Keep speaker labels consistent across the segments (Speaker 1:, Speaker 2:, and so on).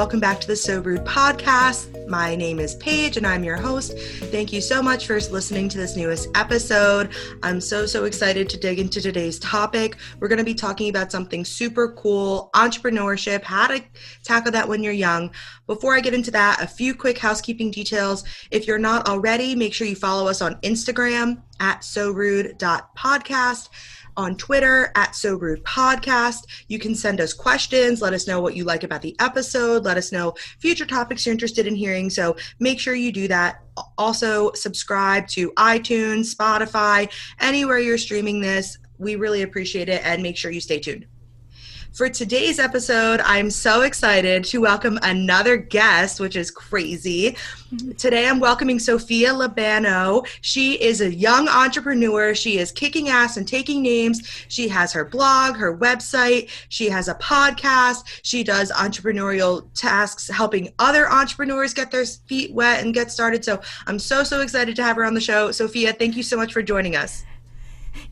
Speaker 1: Welcome back to the So Rude podcast. My name is Paige and I'm your host. Thank you so much for listening to this newest episode. I'm so, so excited to dig into today's topic. We're going to be talking about something super cool entrepreneurship, how to tackle that when you're young. Before I get into that, a few quick housekeeping details. If you're not already, make sure you follow us on Instagram at so rude.podcast on Twitter at So Rude Podcast. You can send us questions. Let us know what you like about the episode. Let us know future topics you're interested in hearing. So make sure you do that. Also, subscribe to iTunes, Spotify, anywhere you're streaming this. We really appreciate it and make sure you stay tuned. For today's episode, I'm so excited to welcome another guest, which is crazy. Mm-hmm. Today, I'm welcoming Sophia Labano. She is a young entrepreneur. She is kicking ass and taking names. She has her blog, her website, she has a podcast. She does entrepreneurial tasks, helping other entrepreneurs get their feet wet and get started. So, I'm so, so excited to have her on the show. Sophia, thank you so much for joining us.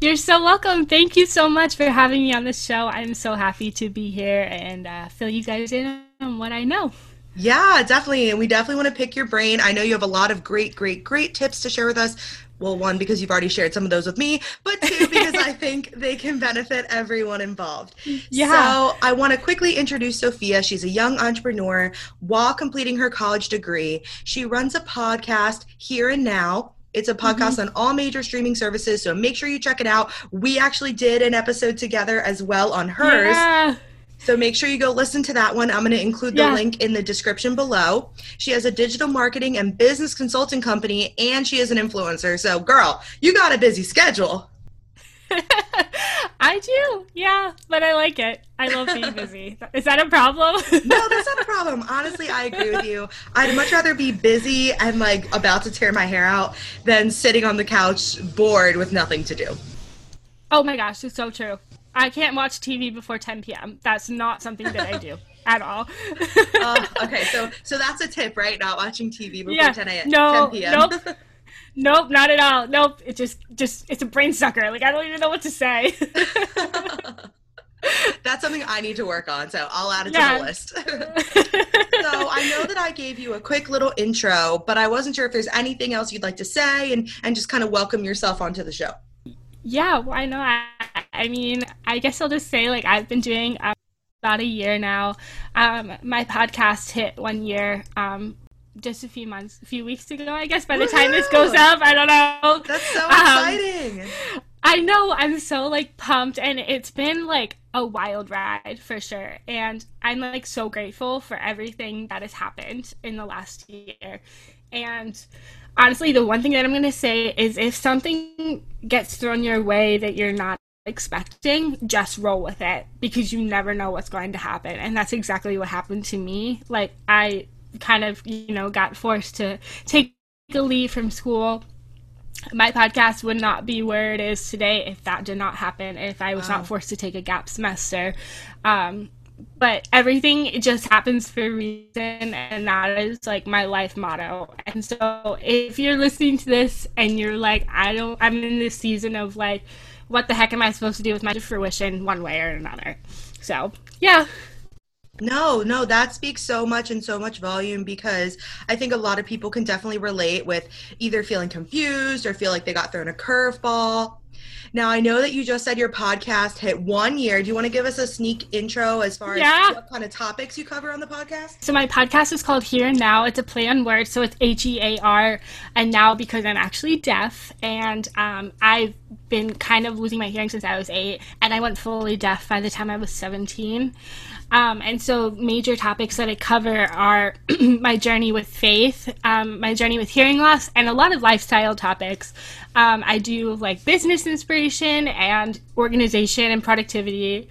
Speaker 2: You're so welcome. Thank you so much for having me on the show. I'm so happy to be here and uh, fill you guys in on what I know.
Speaker 1: Yeah, definitely. And we definitely want to pick your brain. I know you have a lot of great, great, great tips to share with us. Well, one, because you've already shared some of those with me, but two, because I think they can benefit everyone involved. Yeah. So I want to quickly introduce Sophia. She's a young entrepreneur while completing her college degree. She runs a podcast, Hear and Now, it's a podcast mm-hmm. on all major streaming services, so make sure you check it out. We actually did an episode together as well on hers. Yeah. So make sure you go listen to that one. I'm going to include the yeah. link in the description below. She has a digital marketing and business consulting company, and she is an influencer. So, girl, you got a busy schedule.
Speaker 2: I do, yeah, but I like it. I love being busy. Is that a problem?
Speaker 1: no, that's not a problem. Honestly, I agree with you. I'd much rather be busy and like about to tear my hair out than sitting on the couch bored with nothing to do.
Speaker 2: Oh my gosh, it's so true. I can't watch TV before 10 p.m. That's not something that I do at all.
Speaker 1: uh, okay, so so that's a tip, right? Not watching TV before yeah, 10 a.m. No, 10 p.m.
Speaker 2: Nope. Nope, not at all. Nope. It just just it's a brain sucker. Like I don't even know what to say.
Speaker 1: That's something I need to work on, so I'll add it yeah. to the list. so I know that I gave you a quick little intro, but I wasn't sure if there's anything else you'd like to say and and just kind of welcome yourself onto the show.
Speaker 2: Yeah, why not? I mean, I guess I'll just say like I've been doing um, about a year now. Um, my podcast hit one year um, just a few months, a few weeks ago, I guess. By the Woo-hoo! time this goes up, I don't know.
Speaker 1: That's so um, exciting.
Speaker 2: I know. I'm so like pumped, and it's been like a wild ride for sure. And I'm like so grateful for everything that has happened in the last year. And honestly, the one thing that I'm gonna say is if something gets thrown your way that you're not expecting, just roll with it because you never know what's going to happen. And that's exactly what happened to me. Like I kind of, you know, got forced to take a leave from school. My podcast would not be where it is today if that did not happen, if I was wow. not forced to take a gap semester. Um, but everything just happens for a reason and that is like my life motto and so if you're listening to this and you're like i don't i'm in this season of like what the heck am i supposed to do with my fruition one way or another so yeah
Speaker 1: no, no, that speaks so much and so much volume because I think a lot of people can definitely relate with either feeling confused or feel like they got thrown a curveball. Now, I know that you just said your podcast hit one year. Do you want to give us a sneak intro as far yeah. as what kind of topics you cover on the podcast?
Speaker 2: So, my podcast is called Hear and Now. It's a play on words. So, it's H E A R and now because I'm actually deaf and um, I've been kind of losing my hearing since I was eight and I went fully deaf by the time I was 17. Um, and so, major topics that I cover are my journey with faith, um, my journey with hearing loss, and a lot of lifestyle topics. Um, I do like business inspiration and organization and productivity.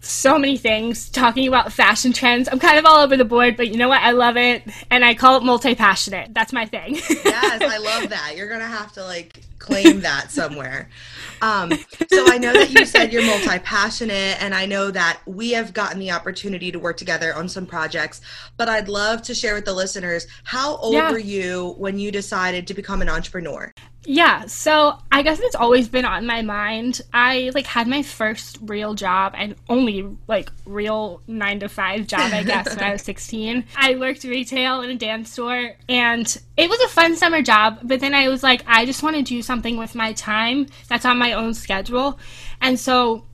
Speaker 2: So many things talking about fashion trends. I'm kind of all over the board, but you know what? I love it, and I call it multi passionate. That's my thing.
Speaker 1: yes, I love that. You're gonna have to like claim that somewhere. Um, so I know that you said you're multi passionate, and I know that we have gotten the opportunity to work together on some projects. But I'd love to share with the listeners how old yeah. were you when you decided to become an entrepreneur?
Speaker 2: Yeah, so I guess it's always been on my mind. I like had my first real job and only like real 9 to 5 job I guess when I was 16. I worked retail in a dance store and it was a fun summer job, but then I was like I just want to do something with my time that's on my own schedule. And so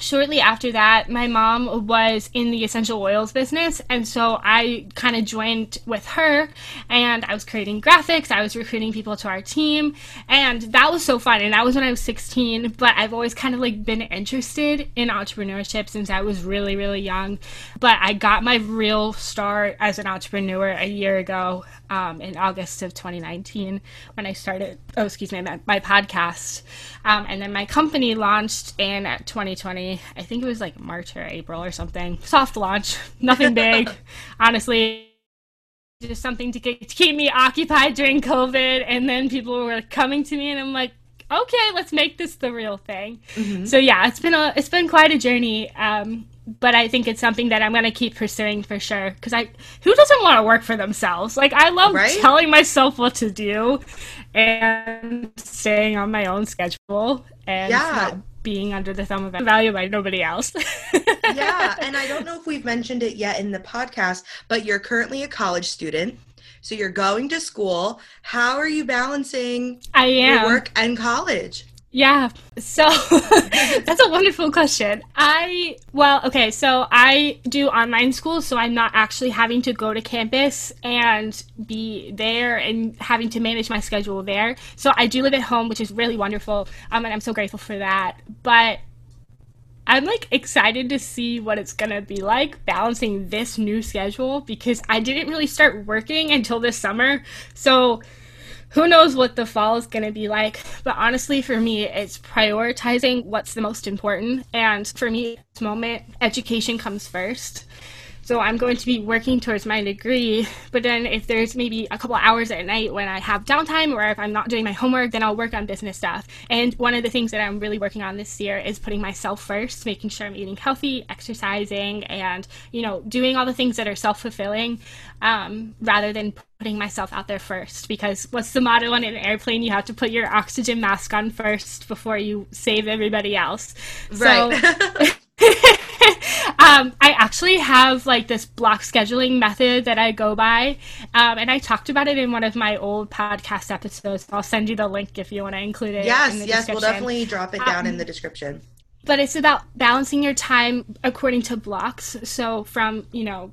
Speaker 2: shortly after that, my mom was in the essential oils business, and so I kind of joined with her, and I was creating graphics. I was recruiting people to our team, and that was so fun. And that was when I was 16. But I've always kind of like been interested in entrepreneurship since I was really, really young. But I got my real start as an entrepreneur a year ago um, in August of 2019 when I started, oh, excuse me, my, my podcast. Um, and then my company launched in 2020. I think it was like March or April or something. Soft launch, nothing big. Honestly, just something to, get, to keep me occupied during COVID. And then people were coming to me, and I'm like, okay, let's make this the real thing. Mm-hmm. So yeah, it's been a it's been quite a journey. Um, but I think it's something that I'm going to keep pursuing for sure. Because I, who doesn't want to work for themselves? Like I love right? telling myself what to do, and staying on my own schedule, and yeah. being under the thumb of value by nobody else.
Speaker 1: yeah, and I don't know if we've mentioned it yet in the podcast, but you're currently a college student. So you're going to school. How are you balancing
Speaker 2: I am.
Speaker 1: work and college?
Speaker 2: Yeah. So that's a wonderful question. I, well, okay. So I do online school, so I'm not actually having to go to campus and be there and having to manage my schedule there. So I do live at home, which is really wonderful. Um, and I'm so grateful for that. But I'm like excited to see what it's gonna be like balancing this new schedule because I didn't really start working until this summer. So who knows what the fall is going to be like. But honestly, for me, it's prioritizing what's the most important. And for me, at this moment, education comes first. So I'm going to be working towards my degree, but then if there's maybe a couple hours at night when I have downtime or if I'm not doing my homework, then I'll work on business stuff. And one of the things that I'm really working on this year is putting myself first, making sure I'm eating healthy, exercising, and you know doing all the things that are self-fulfilling, um, rather than putting myself out there first. Because what's the motto on an airplane? You have to put your oxygen mask on first before you save everybody else.
Speaker 1: Right. So,
Speaker 2: um, I actually have like this block scheduling method that I go by, um, and I talked about it in one of my old podcast episodes. I'll send you the link if you want to include it.
Speaker 1: Yes, yes, we'll definitely drop it down um, in the description.
Speaker 2: But it's about balancing your time according to blocks. So from you know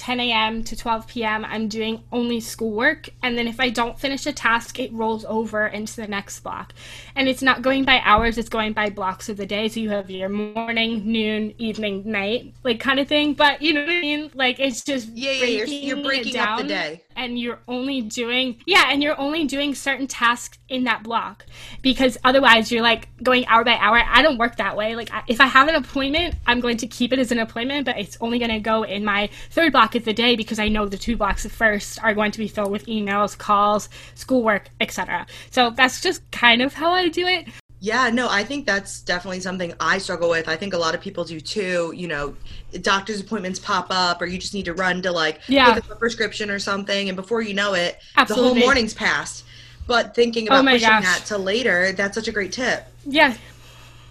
Speaker 2: 10 a.m. to 12 p.m., I'm doing only schoolwork. And then if I don't finish a task, it rolls over into the next block. And it's not going by hours, it's going by blocks of the day. So you have your morning, noon, evening, night, like kind of thing. But you know what I mean? Like it's just
Speaker 1: yeah, yeah, you're, you're breaking up the day
Speaker 2: and you're only doing yeah and you're only doing certain tasks in that block. Because otherwise you're like going hour by hour. I don't work that way. Like if i have an appointment i'm going to keep it as an appointment but it's only going to go in my third block of the day because i know the two blocks of first are going to be filled with emails calls schoolwork etc so that's just kind of how i do it
Speaker 1: yeah, no, I think that's definitely something I struggle with. I think a lot of people do too. You know, doctor's appointments pop up, or you just need to run to like yeah. pick up a prescription or something, and before you know it, Absolutely. the whole morning's passed. But thinking oh about oh pushing gosh. that to later, that's such a great tip.
Speaker 2: Yeah,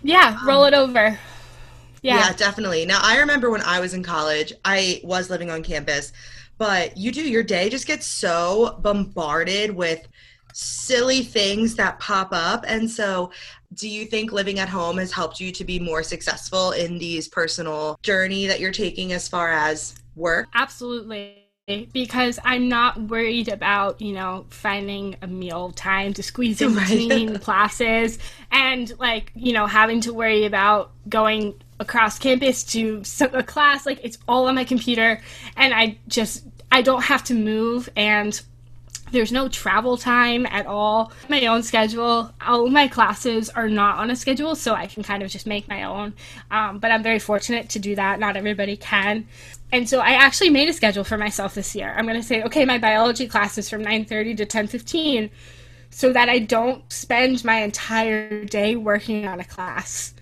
Speaker 2: yeah, um, roll it over.
Speaker 1: Yeah. yeah, definitely. Now I remember when I was in college, I was living on campus, but you do your day just gets so bombarded with silly things that pop up. And so do you think living at home has helped you to be more successful in these personal journey that you're taking as far as work?
Speaker 2: Absolutely because I'm not worried about, you know, finding a meal time to squeeze in between classes and like, you know, having to worry about going across campus to a class like it's all on my computer and I just I don't have to move and there's no travel time at all. My own schedule. All my classes are not on a schedule, so I can kind of just make my own. Um, but I'm very fortunate to do that. Not everybody can. And so I actually made a schedule for myself this year. I'm going to say, okay, my biology class is from 9:30 to 10:15. so that I don't spend my entire day working on a class.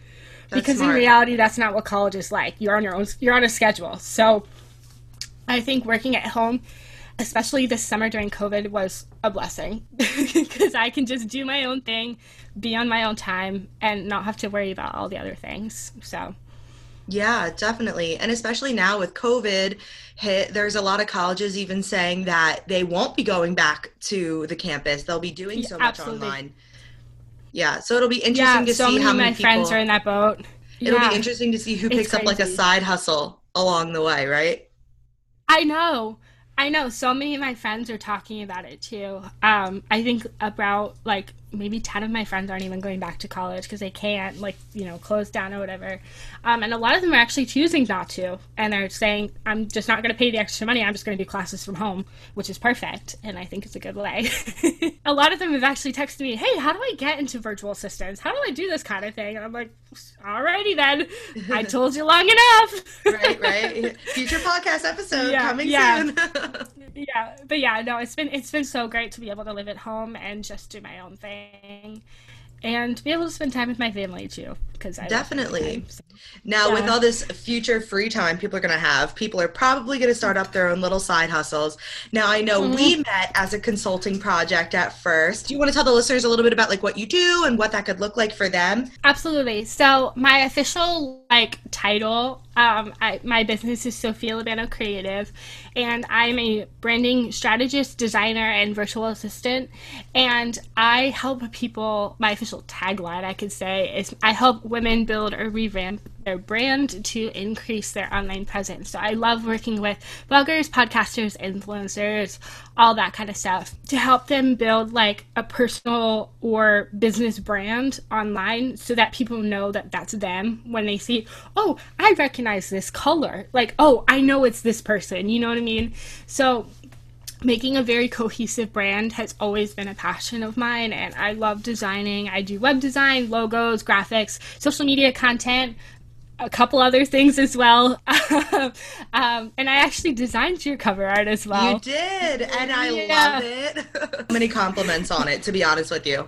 Speaker 2: That's because smart. in reality, that's not what college is like. You're on your own, you're on a schedule. So I think working at home, especially this summer during COVID, was a blessing because I can just do my own thing, be on my own time, and not have to worry about all the other things. So
Speaker 1: yeah, definitely. And especially now with COVID hit, there's a lot of colleges even saying that they won't be going back to the campus. They'll be doing so much absolutely. online. Yeah, so it'll be interesting yeah, to
Speaker 2: so
Speaker 1: see how
Speaker 2: many
Speaker 1: my
Speaker 2: people, friends are in that boat.
Speaker 1: It'll yeah. be interesting to see who picks up like a side hustle along the way, right?
Speaker 2: I know. I know so many of my friends are talking about it too. Um, I think about like maybe 10 of my friends aren't even going back to college because they can't like you know close down or whatever. Um, and a lot of them are actually choosing not to and they're saying i'm just not going to pay the extra money i'm just going to do classes from home which is perfect and i think it's a good way. A lot of them have actually texted me hey how do i get into virtual assistants? How do i do this kind of thing? And i'm like alrighty then. I told you long enough.
Speaker 1: Right right. Future podcast episode yeah, coming
Speaker 2: yeah.
Speaker 1: soon.
Speaker 2: Yeah but yeah no it's been it's been so great to be able to live at home and just do my own thing and to be able to spend time with my family too because i
Speaker 1: definitely time, so. now yeah. with all this future free time people are going to have people are probably going to start up their own little side hustles now i know mm-hmm. we met as a consulting project at first do you want to tell the listeners a little bit about like what you do and what that could look like for them
Speaker 2: absolutely so my official like title um, I, my business is Sophia Labano Creative, and I'm a branding strategist, designer, and virtual assistant. And I help people. My official tagline, I could say, is I help women build or revamp their brand to increase their online presence. So I love working with bloggers, podcasters, influencers, all that kind of stuff to help them build like a personal or business brand online so that people know that that's them when they see, oh, I recognize this color. Like, oh, I know it's this person. You know what I mean? So making a very cohesive brand has always been a passion of mine and i love designing i do web design logos graphics social media content a couple other things as well. um, and I actually designed your cover art as well.
Speaker 1: You did, and I yeah. love it. Many compliments on it, to be honest with you.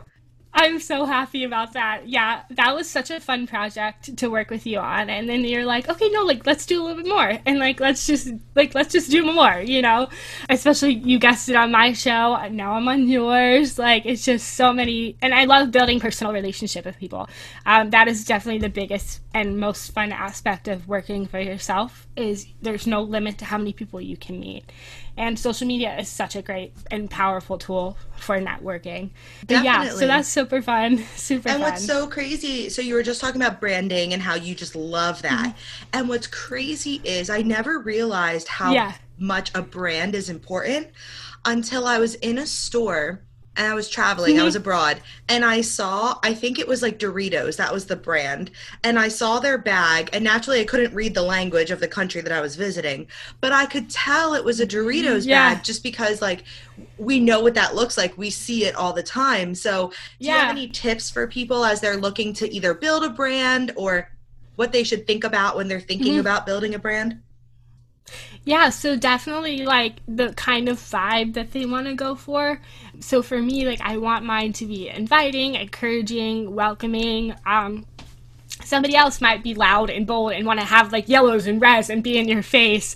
Speaker 2: I'm so happy about that. Yeah, that was such a fun project to work with you on. And then you're like, okay, no, like let's do a little bit more, and like let's just like let's just do more, you know. Especially you guessed it on my show, now I'm on yours. Like it's just so many, and I love building personal relationship with people. Um, that is definitely the biggest and most fun aspect of working for yourself. Is there's no limit to how many people you can meet and social media is such a great and powerful tool for networking. But yeah, so that's super fun. Super
Speaker 1: and
Speaker 2: fun.
Speaker 1: what's so crazy, so you were just talking about branding and how you just love that. Mm-hmm. And what's crazy is I never realized how yeah. much a brand is important until I was in a store and I was traveling, mm-hmm. I was abroad, and I saw, I think it was like Doritos, that was the brand. And I saw their bag, and naturally I couldn't read the language of the country that I was visiting, but I could tell it was a Doritos yeah. bag just because, like, we know what that looks like. We see it all the time. So, do yeah. you have any tips for people as they're looking to either build a brand or what they should think about when they're thinking mm-hmm. about building a brand?
Speaker 2: Yeah, so definitely like the kind of vibe that they want to go for. So for me, like I want mine to be inviting, encouraging, welcoming. Um, somebody else might be loud and bold and want to have like yellows and reds and be in your face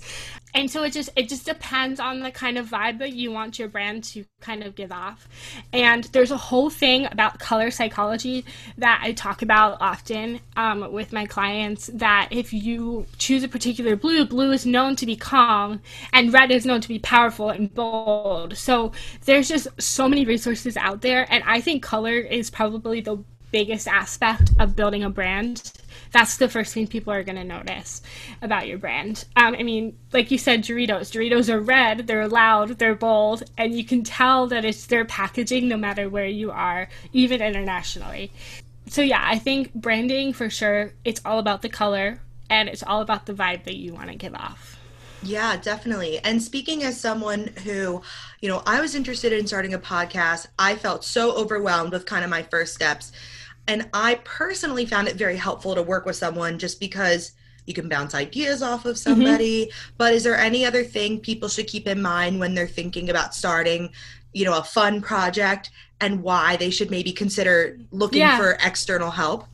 Speaker 2: and so it just it just depends on the kind of vibe that you want your brand to kind of give off. And there's a whole thing about color psychology that i talk about often um, with my clients that if you choose a particular blue blue is known to be calm and red is known to be powerful and bold. So there's just so many resources out there. And i think color is probably the biggest aspect of building a brand that's the first thing people are going to notice about your brand. Um, I mean, like you said, Doritos. Doritos are red, they're loud, they're bold, and you can tell that it's their packaging no matter where you are, even internationally. So, yeah, I think branding for sure, it's all about the color and it's all about the vibe that you want to give off.
Speaker 1: Yeah, definitely. And speaking as someone who, you know, I was interested in starting a podcast, I felt so overwhelmed with kind of my first steps and I personally found it very helpful to work with someone just because you can bounce ideas off of mm-hmm. somebody. Mm-hmm. But is there any other thing people should keep in mind when they're thinking about starting you know, a fun project and why they should maybe consider looking
Speaker 2: Yeah.
Speaker 1: for external help?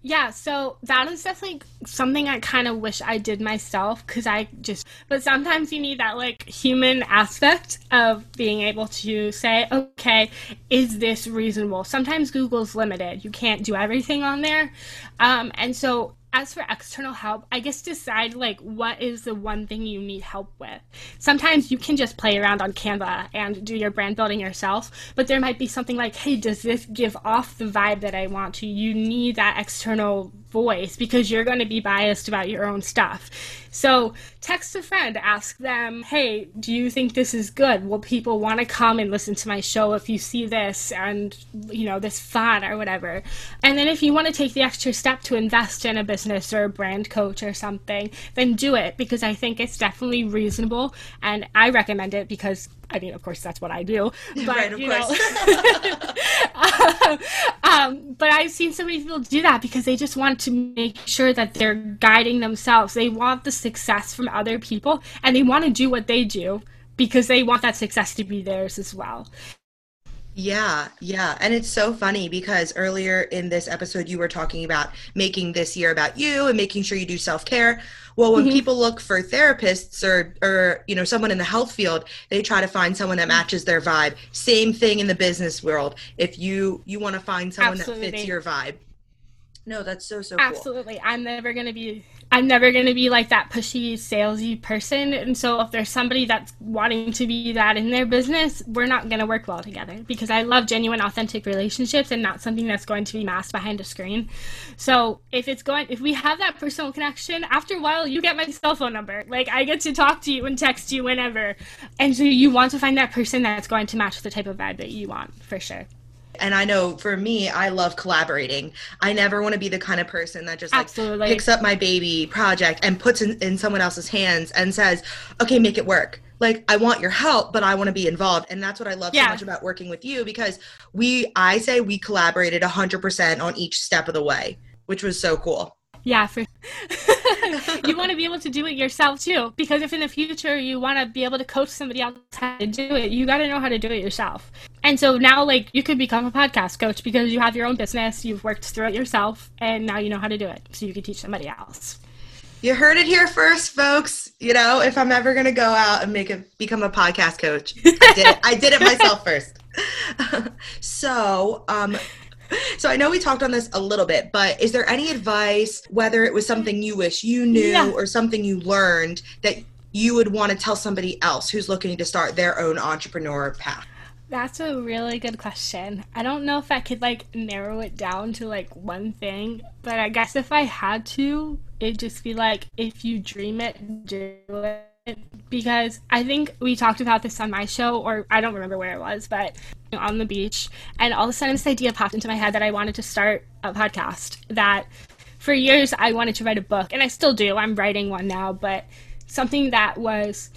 Speaker 2: Yeah, so that is definitely something I kind of wish I did myself because I just, but sometimes you need that like human aspect of being able to say, okay, is this reasonable? Sometimes Google's limited, you can't do everything on there. Um, and so as for external help, I guess decide like what is the one thing you need help with. Sometimes you can just play around on Canva and do your brand building yourself, but there might be something like, hey, does this give off the vibe that I want to? You need that external voice because you're going to be biased about your own stuff. So text a friend, ask them, hey, do you think this is good? Will people want to come and listen to my show if you see this and, you know, this fun or whatever? And then if you want to take the extra step to invest in a business or a brand coach or something, then do it because I think it's definitely reasonable and I recommend it because I mean, of course, that's what I do. But,
Speaker 1: Right, of
Speaker 2: you
Speaker 1: course.
Speaker 2: know, um, but I've seen so many people do that because they just want to make sure that they're guiding themselves. They want the success from other people and they want to do what they do because they want that success to be theirs as well.
Speaker 1: Yeah, yeah. And it's so funny because earlier in this episode, you were talking about making this year about you and making sure you do self care. Well, when
Speaker 2: Mhm.
Speaker 1: people look for therapists or, or, you know, someone in the health field, they try to find someone that matches their vibe. Same thing in the business world. If you, you want to find someone that fits your vibe. No, that's so, so cool.
Speaker 2: Absolutely. I'm never going to be I'm never going to be like that pushy salesy person. And so if there's somebody that's wanting to be that in their business, we're not going to work well together because I love genuine authentic relationships and not something that's going to be masked behind a screen. So if it's going if we have that personal connection, after a while you get my cell phone number. Like I get to talk to you and text you whenever. And so you want to find that person that's going to match the type of vibe that you want, for sure.
Speaker 1: And I know for me, I love collaborating. I never want to be the kind of person that just like
Speaker 2: Absolutely.
Speaker 1: picks up my baby project and puts in, in someone else's hands and says, okay, make it work. Like I want your help, but I want to be involved. And that's what I love so much about working with you because we, I say we collaborated 100% on each step of the way, which was so cool.
Speaker 2: Yeah, for you want to be able to do it yourself too. Because if in the future you want to be able to coach somebody else how to do it, you got to know how to do it yourself. And so now, like, you could become a podcast coach because you have your own business, you've worked through it yourself, and now you know how to do it. So you can teach somebody else.
Speaker 1: You heard it here first, folks. You know, if I'm ever gonna go out and make a become a podcast coach, I did it. I did it myself first. so, um, so I know we talked on this a little bit, but is there any advice, whether it was something you wish you knew
Speaker 2: Yeah.
Speaker 1: or something you learned that you would want to tell somebody else who's looking to start their own entrepreneur path?
Speaker 2: That's a really good question. I don't know if I could like narrow it down to like one thing, but I guess if I had to, it'd just be like if you dream it, do it. Because I think we talked about this on my show, or I don't remember where it was, but on the beach, and all of a sudden this idea popped into my head that I wanted to start a podcast. That for years I wanted to write a book, and I still do. I'm writing one now, but something that was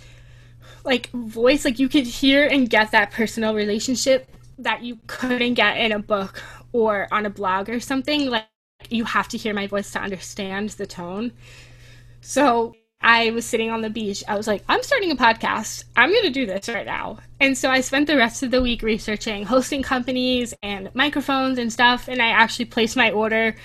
Speaker 2: like voice like you could hear and get that personal relationship that you couldn't get in a book or on a blog or something like you have to hear my voice to understand the tone so i was sitting on the beach i was like i'm starting a podcast i'm going to do this right now and so i spent the rest of the week researching hosting companies and microphones and stuff and i actually placed my order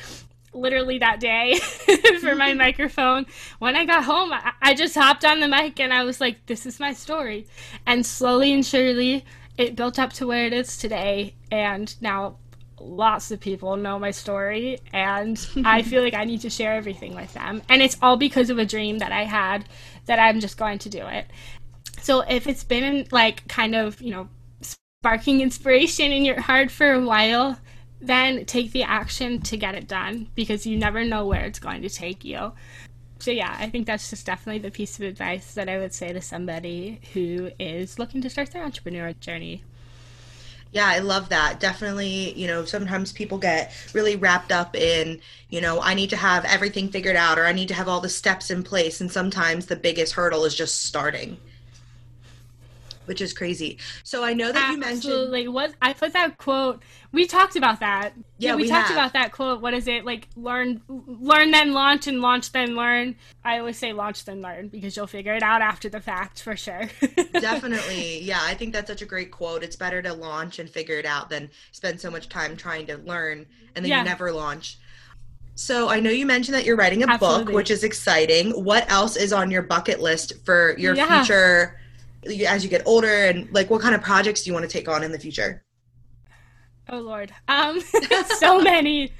Speaker 2: literally that day for my microphone. When I got home, I, I just hopped on the mic and I was like, this is my story. And slowly and surely, it built up to where it is today. And now lots of people know my story. And I feel like I need to share everything with them. And it's all because of a dream that I had that I'm just going to do it. So if it's been like kind of, you know, sparking inspiration in your heart for a while, then take the action to get it done because you never know where it's going to take you. So, yeah, I think that's just definitely the piece of advice that I would say to somebody who is looking to start their entrepreneur journey.
Speaker 1: Yeah, I love that. Definitely, you know, sometimes people get really wrapped up in, you know, I need to have everything figured out or I need to have all the steps in place. And sometimes the biggest hurdle is just starting. Which is crazy. So I know that you mentioned
Speaker 2: Absolutely. What I put that quote. We talked about that.
Speaker 1: Yeah,
Speaker 2: we,
Speaker 1: we
Speaker 2: talked
Speaker 1: have.
Speaker 2: about that quote. What is it? Like learn, learn then launch, and launch then learn. I always say launch then learn because you'll figure it out after the fact for sure.
Speaker 1: Definitely. Yeah, I think that's such a great quote. It's better to launch and figure it out than spend so much time trying to learn and then
Speaker 2: Yeah.
Speaker 1: you never launch. So I know you mentioned that you're writing a book, which is exciting. What else is on your bucket list for your
Speaker 2: Yeah.
Speaker 1: future as you get older and like what kind of projects do you want to take on in the future?
Speaker 2: Oh Lord. Um so many.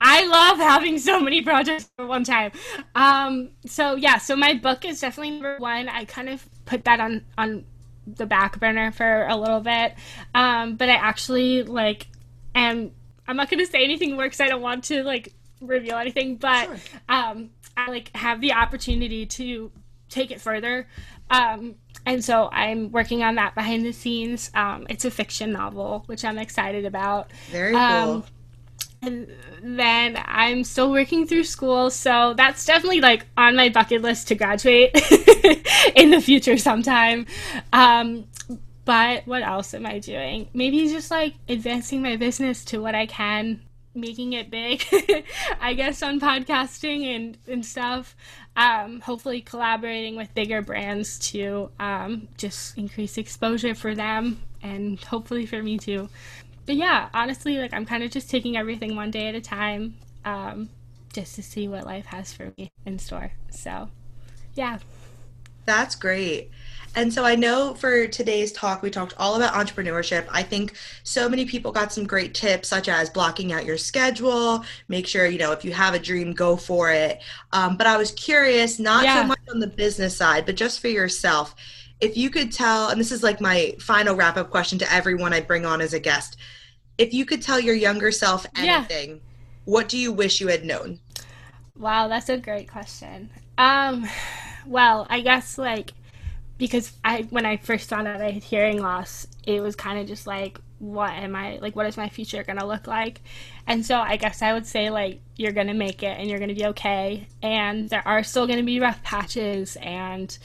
Speaker 2: I love having so many projects at one time. Um so yeah, so my book is definitely number one. I kind of put that on on the back burner for a little bit. Um but I actually like am I'm not gonna say anything more because I don't want to like reveal anything, but
Speaker 1: Sure.
Speaker 2: um I like have the opportunity to take it further. Um, and so I'm working on that behind the scenes. Um, it's a fiction novel, which I'm excited about.
Speaker 1: Very cool.
Speaker 2: Um, and then I'm still working through school, so that's definitely like on my bucket list to graduate in the future sometime. Um, but what else am I doing? Maybe just like advancing my business to what I can, making it big, I guess, on podcasting and, and stuff. Um, hopefully, collaborating with bigger brands to um, just increase exposure for them and hopefully for me too but yeah, honestly, like I'm kind of just taking everything one day at a time, um, just to see what life has for me in store. So, yeah,
Speaker 1: That's great. And so I know for today's talk, we talked all about entrepreneurship. I think so many people got some great tips, such as blocking out your schedule, make sure, you know, if you have a dream, go for it. Um, but I was curious, not
Speaker 2: Yeah.
Speaker 1: so much on the business side, but just for yourself, if you could tell, and this is like my final wrap up question to everyone I bring on as a guest, if you could tell your younger self
Speaker 2: Yeah.
Speaker 1: anything, what do you wish you had known?
Speaker 2: wow, that's a great question. Um, well, I guess like because I when I first found out I had hearing loss, it was kind of just like, what am I like? What is my future gonna look like? And so I guess I would say like you're gonna make it and you're gonna be okay. And there are still gonna be rough patches and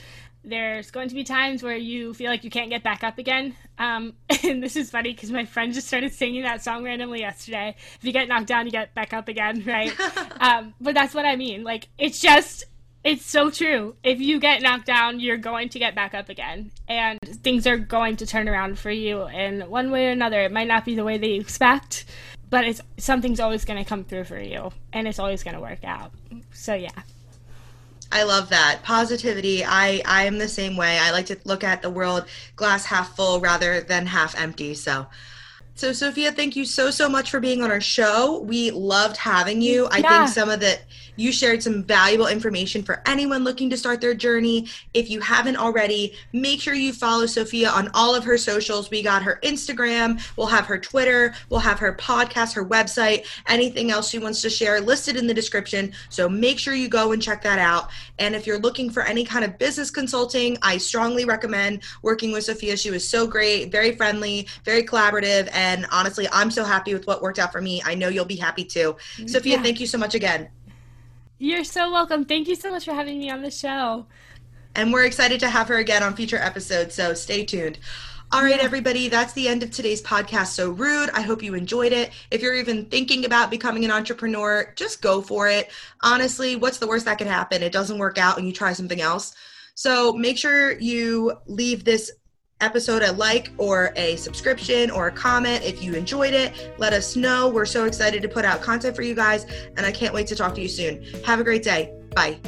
Speaker 2: there's going to be times where you feel like you can't get back up again. Um, and this is funny because my friend just started singing that song randomly yesterday. If you get knocked down, you get back up again, right? um, but that's what I mean. Like, it's just, it's so true. If you get knocked down, you're going to get back up again. And things are going to turn around for you in one way or another. It might not be the way that you expect, but it's something's always going to come through for you and it's always going to work out. So, yeah.
Speaker 1: I love that positivity. I I am the same way. I like to look at the world glass half full rather than half empty. So, so Sophia, thank you so so much for being on our show. We loved having you. I
Speaker 2: Yeah.
Speaker 1: think some of the you shared some valuable information for anyone looking to start their journey. If you haven't already, make sure you follow Sophia on all of her socials. We got her Instagram, we'll have her Twitter, we'll have her podcast, her website, anything else she wants to share listed in the description. So make sure you go and check that out. And if you're looking for any kind of business consulting, I strongly recommend working with Sophia. She was so great, very friendly, very collaborative, and honestly, I'm so happy with what worked out for me. I know you'll be happy too. Sophia,
Speaker 2: Yeah.
Speaker 1: thank you so much again.
Speaker 2: You're so welcome. Thank you so much for having me on the show.
Speaker 1: And we're excited to have her again on future episodes, so stay tuned. All right, everybody, that's the end of today's podcast. So rude. I hope you enjoyed it. If you're even thinking about becoming an entrepreneur, just go for it. Honestly, what's the worst that could happen? It doesn't work out and you try something else. So make sure you leave this episode a like or a subscription or a comment if you enjoyed it. Let us know. We're so excited to put out content for you guys, and I can't wait to talk to you soon. Have a great day. Bye.